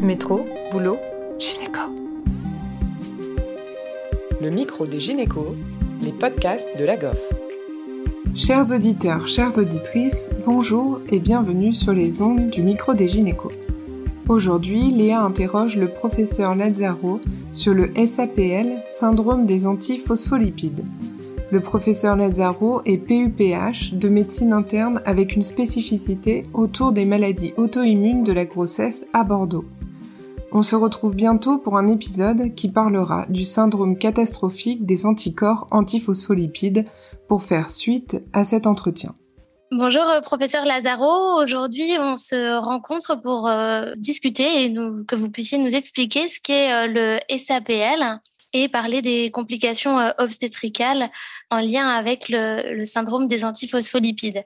Métro, boulot, gynéco. Le micro des gynécos, les podcasts de la GOF. Chers auditeurs, chères auditrices, bonjour et bienvenue sur les ondes du micro des gynécos. Aujourd'hui, Léa interroge le professeur Lazzaro sur le SAPL, syndrome des antiphospholipides. Le professeur Lazzaro est PUPH de médecine interne avec une spécificité autour des maladies auto-immunes de la grossesse à Bordeaux. On se retrouve bientôt pour un épisode qui parlera du syndrome catastrophique des anticorps antiphospholipides pour faire suite à cet entretien. Bonjour euh, professeur Lazaro, aujourd'hui on se rencontre pour euh, discuter et que vous puissiez nous expliquer ce qu'est euh, le SAPL et parler des complications obstétricales en lien avec le, syndrome des antiphospholipides.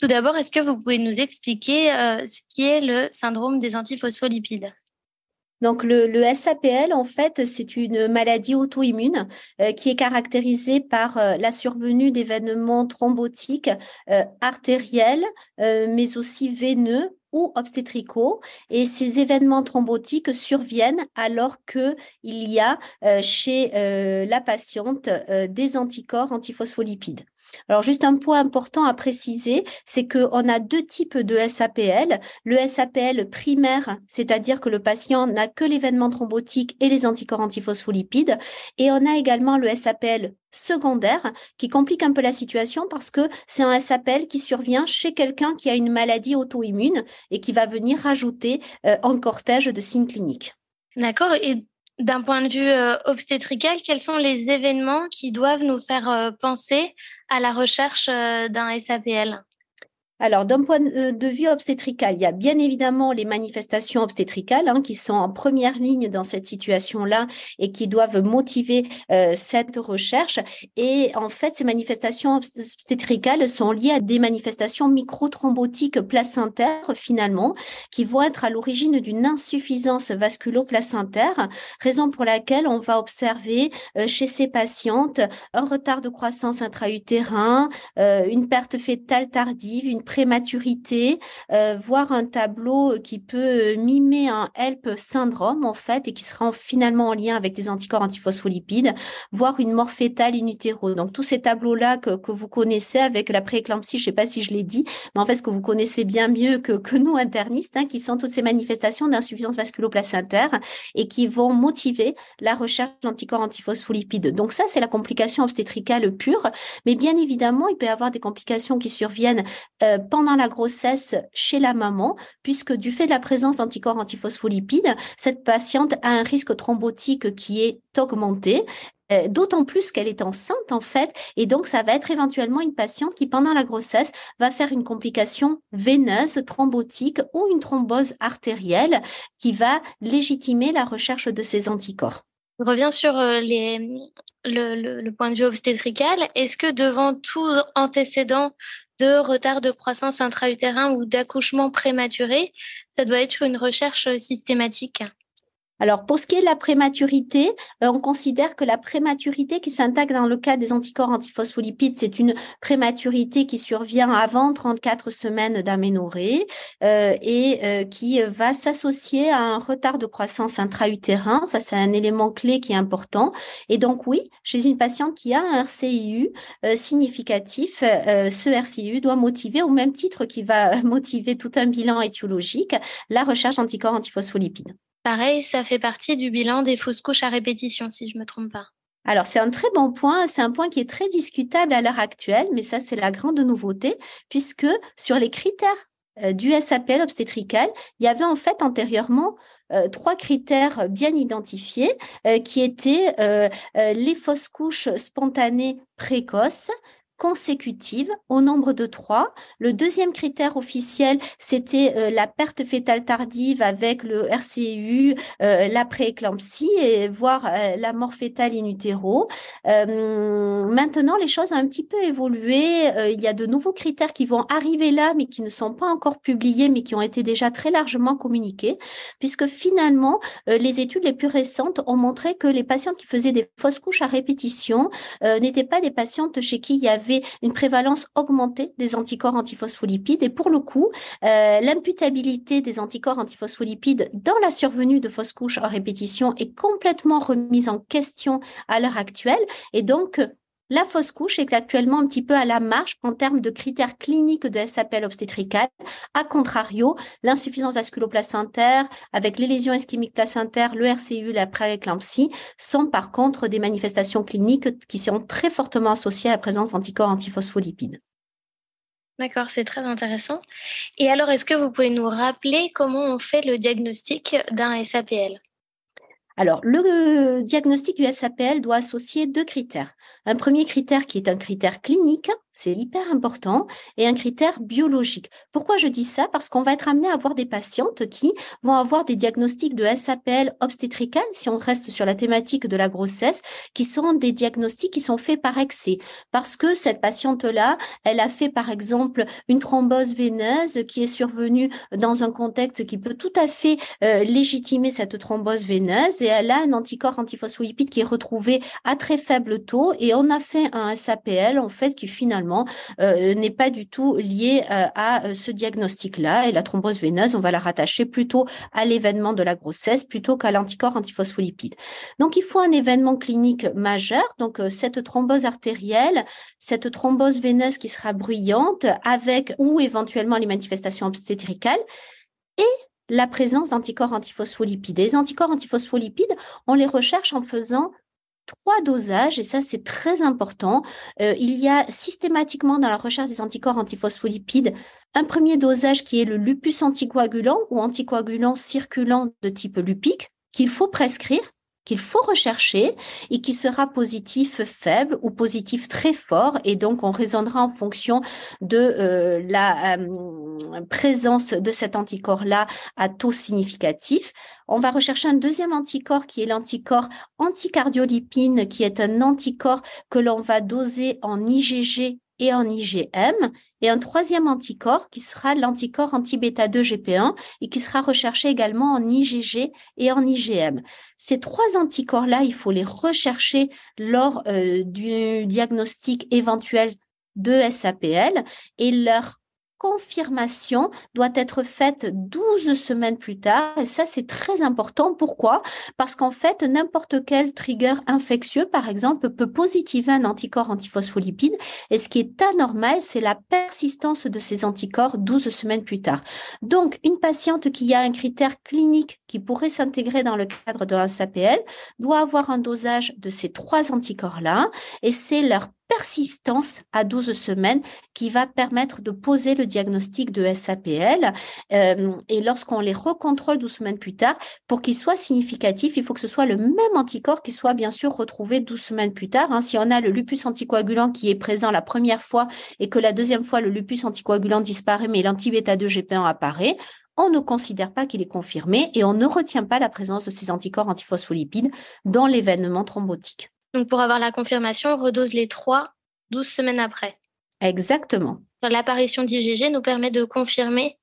Tout d'abord, est-ce que vous pouvez nous expliquer ce qui est le syndrome des antiphospholipides donc le, SAPL, en fait, c'est une maladie auto-immune euh, qui est caractérisée par euh, la survenue d'événements thrombotiques euh, artériels, mais aussi veineux ou obstétricaux. Et ces événements thrombotiques surviennent alors qu'il y a chez la patiente des anticorps antiphospholipides. Alors juste un point important à préciser, c'est qu'on a deux types de SAPL. Le SAPL primaire, c'est-à-dire que le patient n'a que l'événement thrombotique et les anticorps antiphospholipides. Et on a également le SAPL secondaire qui complique un peu la situation parce que c'est un SAPL qui survient chez quelqu'un qui a une maladie auto-immune et qui va venir rajouter euh, un cortège de signes cliniques. D'accord. D'un point de vue euh, obstétrical, quels sont les événements qui doivent nous faire euh, penser à la recherche euh, d'un SAPL alors, d'un point euh, de vue obstétrical, il y a bien évidemment les manifestations obstétricales hein, qui sont en première ligne dans cette situation-là et qui doivent motiver euh, cette recherche. Et en fait, ces manifestations obstétricales sont liées à des manifestations microthrombotiques placentaires finalement, qui vont être à l'origine d'une insuffisance vasculo-placentaire, raison pour laquelle on va observer euh, chez ces patientes un retard de croissance intra-utérin, une perte fétale tardive, une prématurité, euh, voir un tableau qui peut mimer un HELP syndrome en fait et qui sera finalement en lien avec des anticorps antiphospholipides, voir une mort fétale in utero. Donc tous ces tableaux-là que, que, vous connaissez avec la prééclampsie, je ne sais pas si je l'ai dit, mais en fait ce que vous connaissez bien mieux que, que nous internistes, hein, qui sont toutes ces manifestations d'insuffisance vasculoplacentaire et qui vont motiver la recherche d'anticorps antiphospholipides. Donc ça, c'est la complication obstétricale pure, mais bien évidemment, il peut y avoir des complications qui surviennent euh, pendant la grossesse chez la maman, puisque du fait de la présence d'anticorps antiphospholipides, cette patiente a un risque thrombotique qui est augmenté. Euh, d'autant plus qu'elle est enceinte en fait, et donc ça va être éventuellement une patiente qui pendant la grossesse va faire une complication veineuse, thrombotique ou une thrombose artérielle qui va légitimer la recherche de ces anticorps. Je reviens sur euh, le, point de vue obstétrical. Est-ce que devant tout antécédent de retard de croissance intra-utérin ou d'accouchement prématuré, ça doit être une recherche systématique. Alors, pour ce qui est de la prématurité, euh, on considère que la prématurité qui s'intègre dans le cas des anticorps antiphospholipides, c'est une prématurité qui survient avant 34 semaines d'aménorrhée euh, et euh, qui va s'associer à un retard de croissance intra-utérin. Ça, c'est un élément clé qui est important. Et donc, oui, chez une patiente qui a un RCIU significatif, ce RCIU doit motiver, au même titre qu'il va motiver tout un bilan étiologique, la recherche d'anticorps antiphospholipides. Pareil, ça fait partie du bilan des fausses couches à répétition, si je ne me trompe pas. Alors, c'est un très bon point. C'est un point qui est très discutable à l'heure actuelle, mais ça, c'est la grande nouveauté, puisque sur les critères euh, du SAPL obstétrical, il y avait en fait antérieurement euh, trois critères bien identifiés euh, qui étaient les fausses couches spontanées précoces, consécutive au nombre de trois. Le deuxième critère officiel, c'était euh, la perte fétale tardive avec le RCU, euh, la prééclampsie et voire euh, la mort fétale in utero. maintenant, les choses ont un petit peu évolué. il y a de nouveaux critères qui vont arriver là, mais qui ne sont pas encore publiés, mais qui ont été déjà très largement communiqués, puisque finalement, les études les plus récentes ont montré que les patientes qui faisaient des fausses couches à répétition n'étaient pas des patientes chez qui il y avait une prévalence augmentée des anticorps antiphospholipides. Et pour le coup, euh, l'imputabilité des anticorps antiphospholipides dans la survenue de fausses couches en répétition est complètement remise en question à l'heure actuelle. Et donc, la fausse couche est actuellement un petit peu à la marche en termes de critères cliniques de SAPL obstétrical. A contrario, l'insuffisance vasculoplacentaire avec les lésions ischémiques placentaires, le RCU, la prééclampsie sont par contre des manifestations cliniques qui sont très fortement associées à la présence d'anticorps antiphospholipides. D'accord, c'est très intéressant. Et alors, est-ce que vous pouvez nous rappeler comment on fait le diagnostic d'un SAPL alors, le diagnostic du SAPL doit associer deux critères. Un premier critère qui est un critère clinique, c'est hyper important, et un critère biologique. Pourquoi je dis ça? Parce qu'on va être amené à avoir des patientes qui vont avoir des diagnostics de SAPL obstétrical, si on reste sur la thématique de la grossesse, qui sont des diagnostics qui sont faits par excès. Parce que cette patiente-là, elle a fait par exemple une thrombose veineuse qui est survenue dans un contexte qui peut tout à fait euh, légitimer cette thrombose veineuse et elle a un anticorps antiphospholipide qui est retrouvé à très faible taux et on a fait un SAPL en fait qui finalement euh, n'est pas du tout lié euh, à euh, ce diagnostic-là. Et la thrombose veineuse, on va la rattacher plutôt à l'événement de la grossesse plutôt qu'à l'anticorps antiphospholipide. Donc, il faut un événement clinique majeur. Donc, cette thrombose artérielle, cette thrombose veineuse qui sera bruyante avec ou éventuellement les manifestations obstétricales et la présence d'anticorps antiphospholipides. Les anticorps antiphospholipides, on les recherche en faisant trois dosages, et ça c'est très important. Euh, il y a systématiquement dans la recherche des anticorps antiphospholipides un premier dosage qui est le lupus anticoagulant ou anticoagulant circulant de type lupique qu'il faut prescrire qu'il faut rechercher et qui sera positif faible ou positif très fort. Et donc, on raisonnera en fonction de euh, la euh, présence de cet anticorps-là à taux significatif. On va rechercher un deuxième anticorps qui est l'anticorps anticardiolipine, qui est un anticorps que l'on va doser en IgG et en IgM, et un troisième anticorps qui sera l'anticorps anti-bêta-2-GP1 et qui sera recherché également en IgG et en IgM. Ces trois anticorps-là, il faut les rechercher lors euh, du diagnostic éventuel de SAPL et leur confirmation doit être faite 12 semaines plus tard. Et ça, c'est très important. Pourquoi? Parce qu'en fait, n'importe quel trigger infectieux, par exemple, peut positiver un anticorps antiphospholipide. Et ce qui est anormal, c'est la persistance de ces anticorps 12 semaines plus tard. Donc, une patiente qui a un critère clinique qui pourrait s'intégrer dans le cadre d'un SAPL doit avoir un dosage de ces trois anticorps-là. Et c'est leur persistance à 12 semaines qui va permettre de poser le diagnostic de SAPL. Euh, et lorsqu'on les recontrôle 12 semaines plus tard, pour qu'il soit significatif, il faut que ce soit le même anticorps qui soit bien sûr retrouvé 12 semaines plus tard. Hein. Si on a le lupus anticoagulant qui est présent la première fois et que la deuxième fois le lupus anticoagulant disparaît mais l'anti-bêta 2 GP1 apparaît, on ne considère pas qu'il est confirmé et on ne retient pas la présence de ces anticorps antiphospholipides dans l'événement thrombotique. Donc, pour avoir la confirmation, on redose les trois 12 semaines après. Exactement. L'apparition d'IgG nous permet de confirmer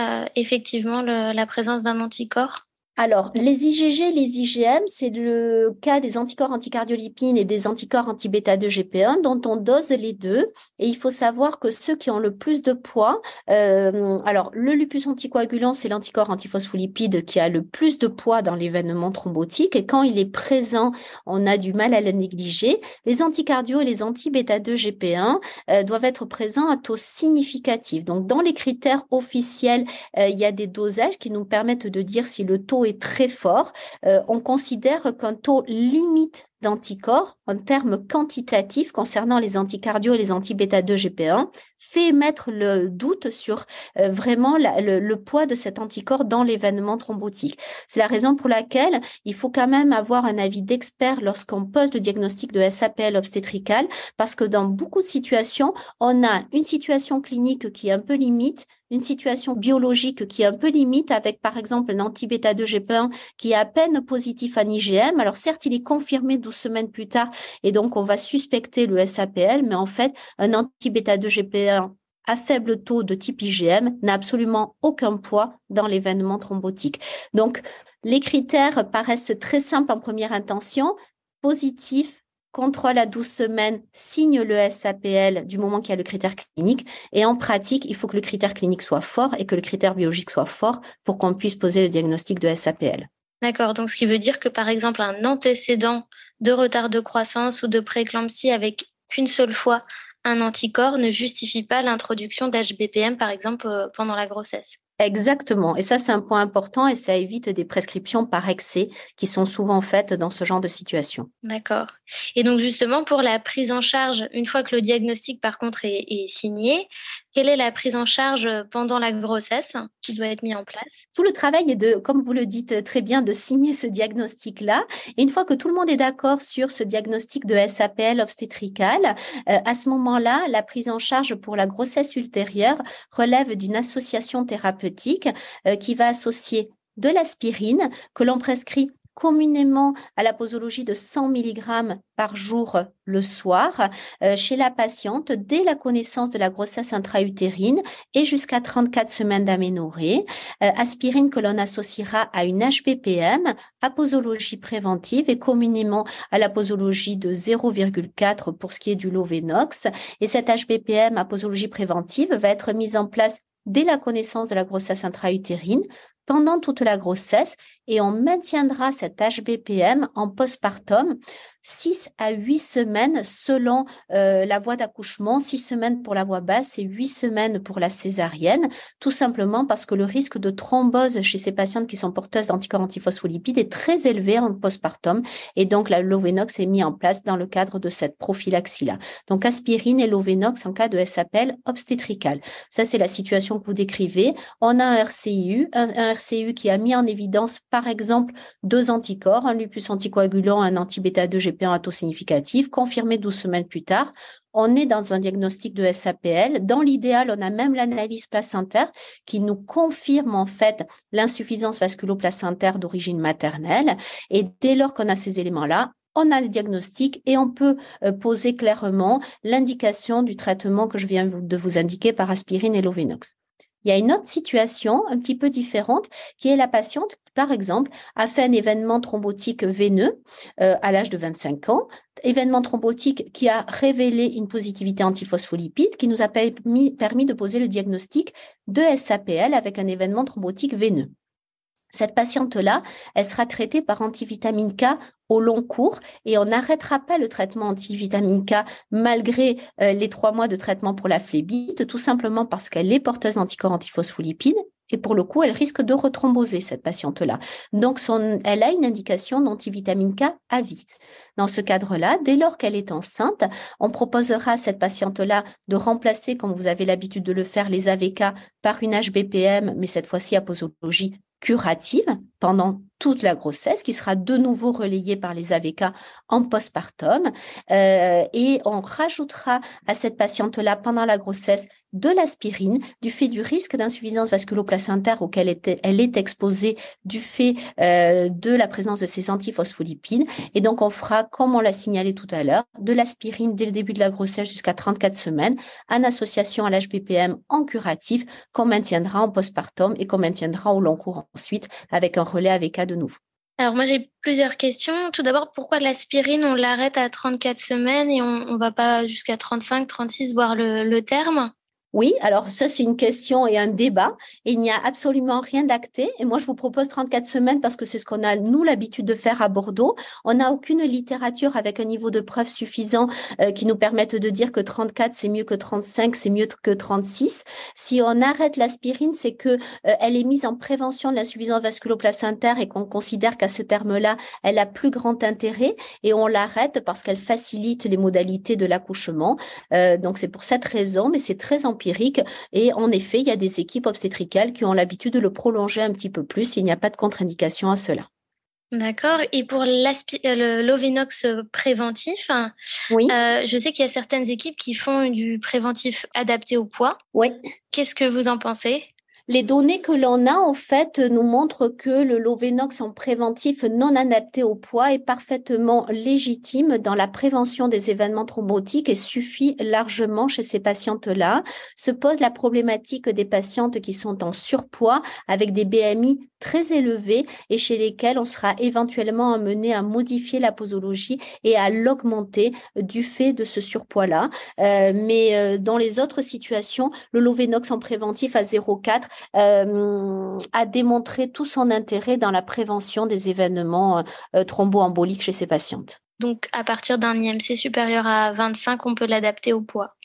euh, effectivement la présence d'un anticorps alors, les IgG, les IgM, c'est le cas des anticorps anticardiolipines et des anticorps anti-bêta-2-GP1 dont on dose les deux. Et il faut savoir que ceux qui ont le plus de poids, euh, alors le lupus anticoagulant, c'est l'anticorps antiphospholipide qui a le plus de poids dans l'événement thrombotique. Et quand il est présent, on a du mal à le négliger. Les anticardio et les anti-bêta-2-GP1 euh, doivent être présents à taux significatif. Donc, dans les critères officiels, euh, il y a des dosages qui nous permettent de dire si le taux très fort, euh, on considère qu'un taux limite d'anticorps en termes quantitatifs concernant les anticardio et les anti-bêta-2-GP1 fait émettre le doute sur euh, vraiment le, poids de cet anticorps dans l'événement thrombotique. C'est la raison pour laquelle il faut quand même avoir un avis d'expert lorsqu'on pose le diagnostic de SAPL obstétrical parce que dans beaucoup de situations, on a une situation clinique qui est un peu limite, une situation biologique qui est un peu limite avec par exemple un anti-bêta-2-GP1 qui est à peine positif en IgM. Alors certes, il est confirmé 12 semaines plus tard et donc on va suspecter le SAPL, mais en fait, un anti-bêta-2-GP1 à faible taux de type IgM n'a absolument aucun poids dans l'événement thrombotique. Donc, les critères paraissent très simples en première intention, positif, contrôle à 12 semaines, signe le SAPL du moment qu'il y a le critère clinique. Et en pratique, il faut que le critère clinique soit fort et que le critère biologique soit fort pour qu'on puisse poser le diagnostic de SAPL. D'accord, donc ce qui veut dire que par exemple un antécédent de retard de croissance ou de prééclampsie avec qu'une seule fois un anticorps ne justifie pas l'introduction d'HBPM par exemple euh, pendant la grossesse. Exactement. Et ça, c'est un point important et ça évite des prescriptions par excès qui sont souvent faites dans ce genre de situation. D'accord. Et donc, justement, pour la prise en charge, une fois que le diagnostic, par contre, est, signé, quelle est la prise en charge pendant la grossesse qui doit être mise en place? Tout le travail est de, comme vous le dites très bien, de signer ce diagnostic-là. Et une fois que tout le monde est d'accord sur ce diagnostic de SAPL obstétrical, euh, à ce moment-là, la prise en charge pour la grossesse ultérieure relève d'une association thérapeutique euh, qui va associer de l'aspirine que l'on prescrit communément à la posologie de 100 mg par jour le soir euh, chez la patiente dès la connaissance de la grossesse intra-utérine et jusqu'à 34 semaines d'aménorrhée. Euh, aspirine que l'on associera à une HBPM à posologie préventive et communément à la posologie de 0,4 pour ce qui est du Lovenox. Et cette HBPM à posologie préventive va être mise en place dès la connaissance de la grossesse intra-utérine, pendant toute la grossesse, et on maintiendra cette HBPM en postpartum 6 à 8 semaines selon euh, la voie d'accouchement, 6 semaines pour la voie basse et 8 semaines pour la césarienne, tout simplement parce que le risque de thrombose chez ces patientes qui sont porteuses d'anticorps antiphospholipides est très élevé en postpartum et donc la Lovenox est mis en place dans le cadre de cette prophylaxie-là. Donc aspirine et Lovenox en cas de SAPL obstétrical. Ça, c'est la situation que vous décrivez. On a un RCU, un, RCU qui a mis en évidence par exemple deux anticorps, un lupus anticoagulant, un anti-bêta 2 GP1 à taux significatif, confirmé 12 semaines plus tard. On est dans un diagnostic de SAPL. Dans l'idéal, on a même l'analyse placentaire qui nous confirme en fait l'insuffisance vasculo-placentaire d'origine maternelle. Et dès lors qu'on a ces éléments-là, on a le diagnostic et on peut euh, poser clairement l'indication du traitement que je viens de vous indiquer par aspirine et Lovenox. Il y a une autre situation un petit peu différente qui est la patiente par exemple, a fait un événement thrombotique veineux euh, à l'âge de 25 ans, événement thrombotique qui a révélé une positivité antiphospholipide qui nous a permis de poser le diagnostic de SAPL avec un événement thrombotique veineux. Cette patiente-là, elle sera traitée par antivitamine K au long cours et on n'arrêtera pas le traitement antivitamine K malgré euh, les trois mois de traitement pour la phlébite, tout simplement parce qu'elle est porteuse d'anticorps antiphospholipides et pour le coup, elle risque de retromboser cette patiente-là. Donc, elle a une indication d'antivitamine K à vie. Dans ce cadre-là, dès lors qu'elle est enceinte, on proposera à cette patiente-là de remplacer, comme vous avez l'habitude de le faire, les AVK par une HBPM, mais cette fois-ci à posologie curative pendant toute la grossesse, qui sera de nouveau relayée par les AVK en postpartum. Euh, et on rajoutera à cette patiente-là pendant la grossesse de l'aspirine du fait du risque d'insuffisance vasculoplacentaire auquel elle est exposée du fait euh, de la présence de ces antiphospholipides. Et donc, on fera, comme on l'a signalé tout à l'heure, de l'aspirine dès le début de la grossesse jusqu'à 34 semaines en association à l'HBPM en curatif qu'on maintiendra en postpartum et qu'on maintiendra au long cours ensuite avec un relais AVK de nouveau. Alors moi j'ai plusieurs questions. Tout d'abord, pourquoi l'aspirine, on l'arrête à 34 semaines et on ne va pas jusqu'à 35, 36, voire le terme? Oui, alors ça, c'est une question et un débat. il n'y a absolument rien d'acté. Et moi, je vous propose 34 semaines parce que c'est ce qu'on a, nous, l'habitude de faire à Bordeaux. On n'a aucune littérature avec un niveau de preuve suffisant euh, qui nous permette de dire que 34, c'est mieux que 35, c'est mieux que 36. Si on arrête l'aspirine, c'est que euh, elle est mise en prévention de l'insuffisance vasculoplacentaire et qu'on considère qu'à ce terme-là, elle a plus grand intérêt et on l'arrête parce qu'elle facilite les modalités de l'accouchement. Euh, donc, c'est pour cette raison, mais c'est très important empirique. Et en effet, il y a des équipes obstétricales qui ont l'habitude de le prolonger un petit peu plus. Il n'y a pas de contre-indication à cela. D'accord. Et pour le l'ovinox préventif, oui. Euh, je sais qu'il y a certaines équipes qui font du préventif adapté au poids. Oui. Qu'est-ce que vous en pensez? Les données que l'on a, en fait, nous montrent que le Lovenox en préventif non adapté au poids est parfaitement légitime dans la prévention des événements thrombotiques et suffit largement chez ces patientes-là. Se pose la problématique des patientes qui sont en surpoids avec des BMI très élevés et chez lesquels on sera éventuellement amené à modifier la posologie et à l'augmenter du fait de ce surpoids-là. Euh, mais euh, dans les autres situations, le Lovenox en préventif à 0,4 euh, a démontré tout son intérêt dans la prévention des événements thromboemboliques chez ces patientes. Donc, à partir d'un IMC supérieur à 25, on peut l'adapter au poids.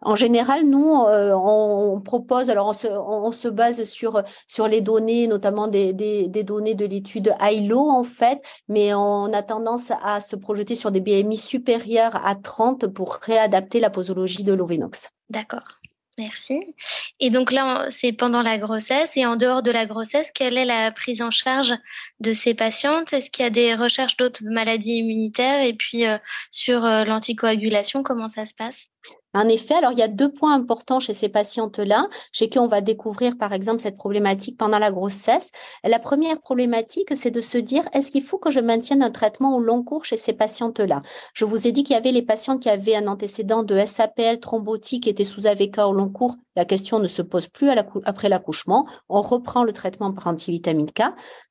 En général, nous, euh, on propose, alors on se, base sur, sur les données, notamment des, données de l'étude ILO, en fait, mais on a tendance à se projeter sur des BMI supérieurs à 30 pour réadapter la posologie de l'Ovenox. D'accord. Merci. Et donc là, c'est pendant la grossesse. Et en dehors de la grossesse, quelle est la prise en charge de ces patientes? Est-ce qu'il y a des recherches d'autres maladies immunitaires? Et puis euh, sur euh, l'anticoagulation, comment ça se passe? En effet, alors il y a deux points importants chez ces patientes-là, chez qui on va découvrir par exemple cette problématique pendant la grossesse. La première problématique, c'est de se dire est-ce qu'il faut que je maintienne un traitement au long cours chez ces patientes-là? Je vous ai dit qu'il y avait les patientes qui avaient un antécédent de SAPL thrombotique étaient sous AVK au long cours. La question ne se pose plus après l'accouchement. On reprend le traitement par antivitamine K.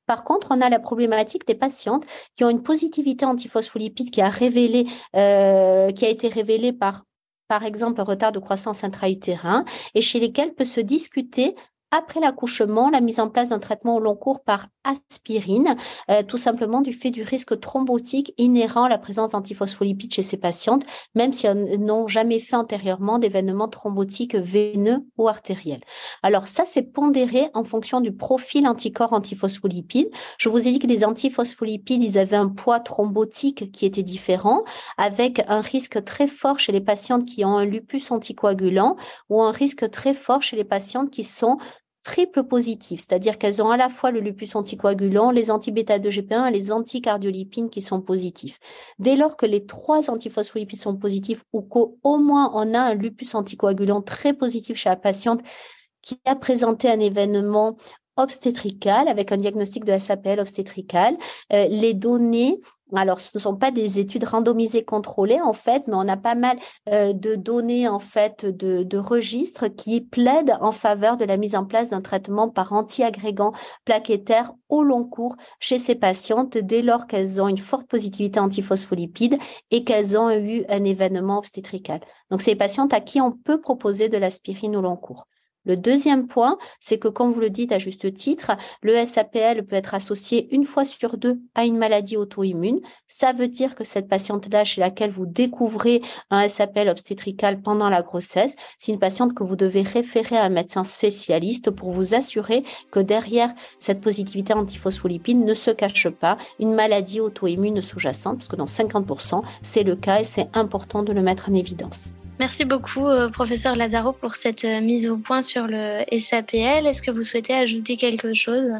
Par contre, on a la problématique des patientes qui ont une positivité antiphospholipide euh, qui a été révélée par par exemple, retard de croissance intra-utérin, et chez lesquels peut se discuter après l'accouchement, la mise en place d'un traitement au long cours par aspirine, euh, tout simplement du fait du risque thrombotique inhérent à la présence d'antiphospholipides chez ces patientes, même si elles n'ont jamais fait antérieurement d'événements thrombotiques veineux ou artériels. Alors ça, c'est pondéré en fonction du profil anticorps antiphospholipides. Je vous ai dit que les antiphospholipides, ils avaient un poids thrombotique qui était différent, avec un risque très fort chez les patientes qui ont un lupus anticoagulant ou un risque très fort chez les patientes qui sont triple positif, c'est-à-dire qu'elles ont à la fois le lupus anticoagulant, les anti-bêta-2-GP1 et les anticardiolipines qui sont positifs. Dès lors que les trois antiphospholipides sont positifs ou qu'au moins on a un lupus anticoagulant très positif chez la patiente qui a présenté un événement obstétrical avec un diagnostic de SAPL obstétrical, euh, les données alors, ce ne sont pas des études randomisées contrôlées en fait, mais on a pas mal euh, de données en fait de, registres qui plaident en faveur de la mise en place d'un traitement par anti-agrégant plaquettaire au long cours chez ces patientes dès lors qu'elles ont une forte positivité antiphospholipide et qu'elles ont eu un événement obstétrical. Donc, c'est les patientes à qui on peut proposer de l'aspirine au long cours. Le deuxième point, c'est que, comme vous le dites à juste titre, le SAPL peut être associé une fois sur deux à une maladie auto-immune. Ça veut dire que cette patiente-là, chez laquelle vous découvrez un SAPL obstétrical pendant la grossesse, c'est une patiente que vous devez référer à un médecin spécialiste pour vous assurer que derrière cette positivité antiphospholipide ne se cache pas une maladie auto-immune sous-jacente, parce que dans 50%, c'est le cas et c'est important de le mettre en évidence. Merci beaucoup, euh, professeur Lazaro, pour cette euh, mise au point sur le SAPL. Est-ce que vous souhaitez ajouter quelque chose?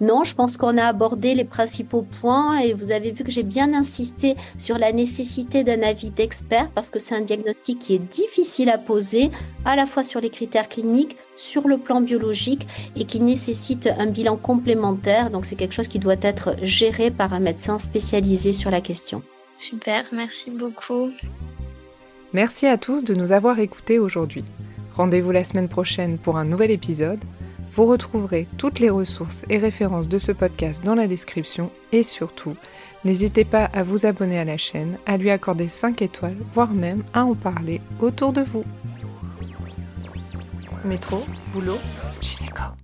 Non, je pense qu'on a abordé les principaux points et vous avez vu que j'ai bien insisté sur la nécessité d'un avis d'expert parce que c'est un diagnostic qui est difficile à poser à la fois sur les critères cliniques, sur le plan biologique et qui nécessite un bilan complémentaire. Donc c'est quelque chose qui doit être géré par un médecin spécialisé sur la question. Super, merci beaucoup. Merci à tous de nous avoir écoutés aujourd'hui. Rendez-vous la semaine prochaine pour un nouvel épisode. Vous retrouverez toutes les ressources et références de ce podcast dans la description et surtout, n'hésitez pas à vous abonner à la chaîne, à lui accorder 5 étoiles, voire même à en parler autour de vous. Métro, boulot, gynéco.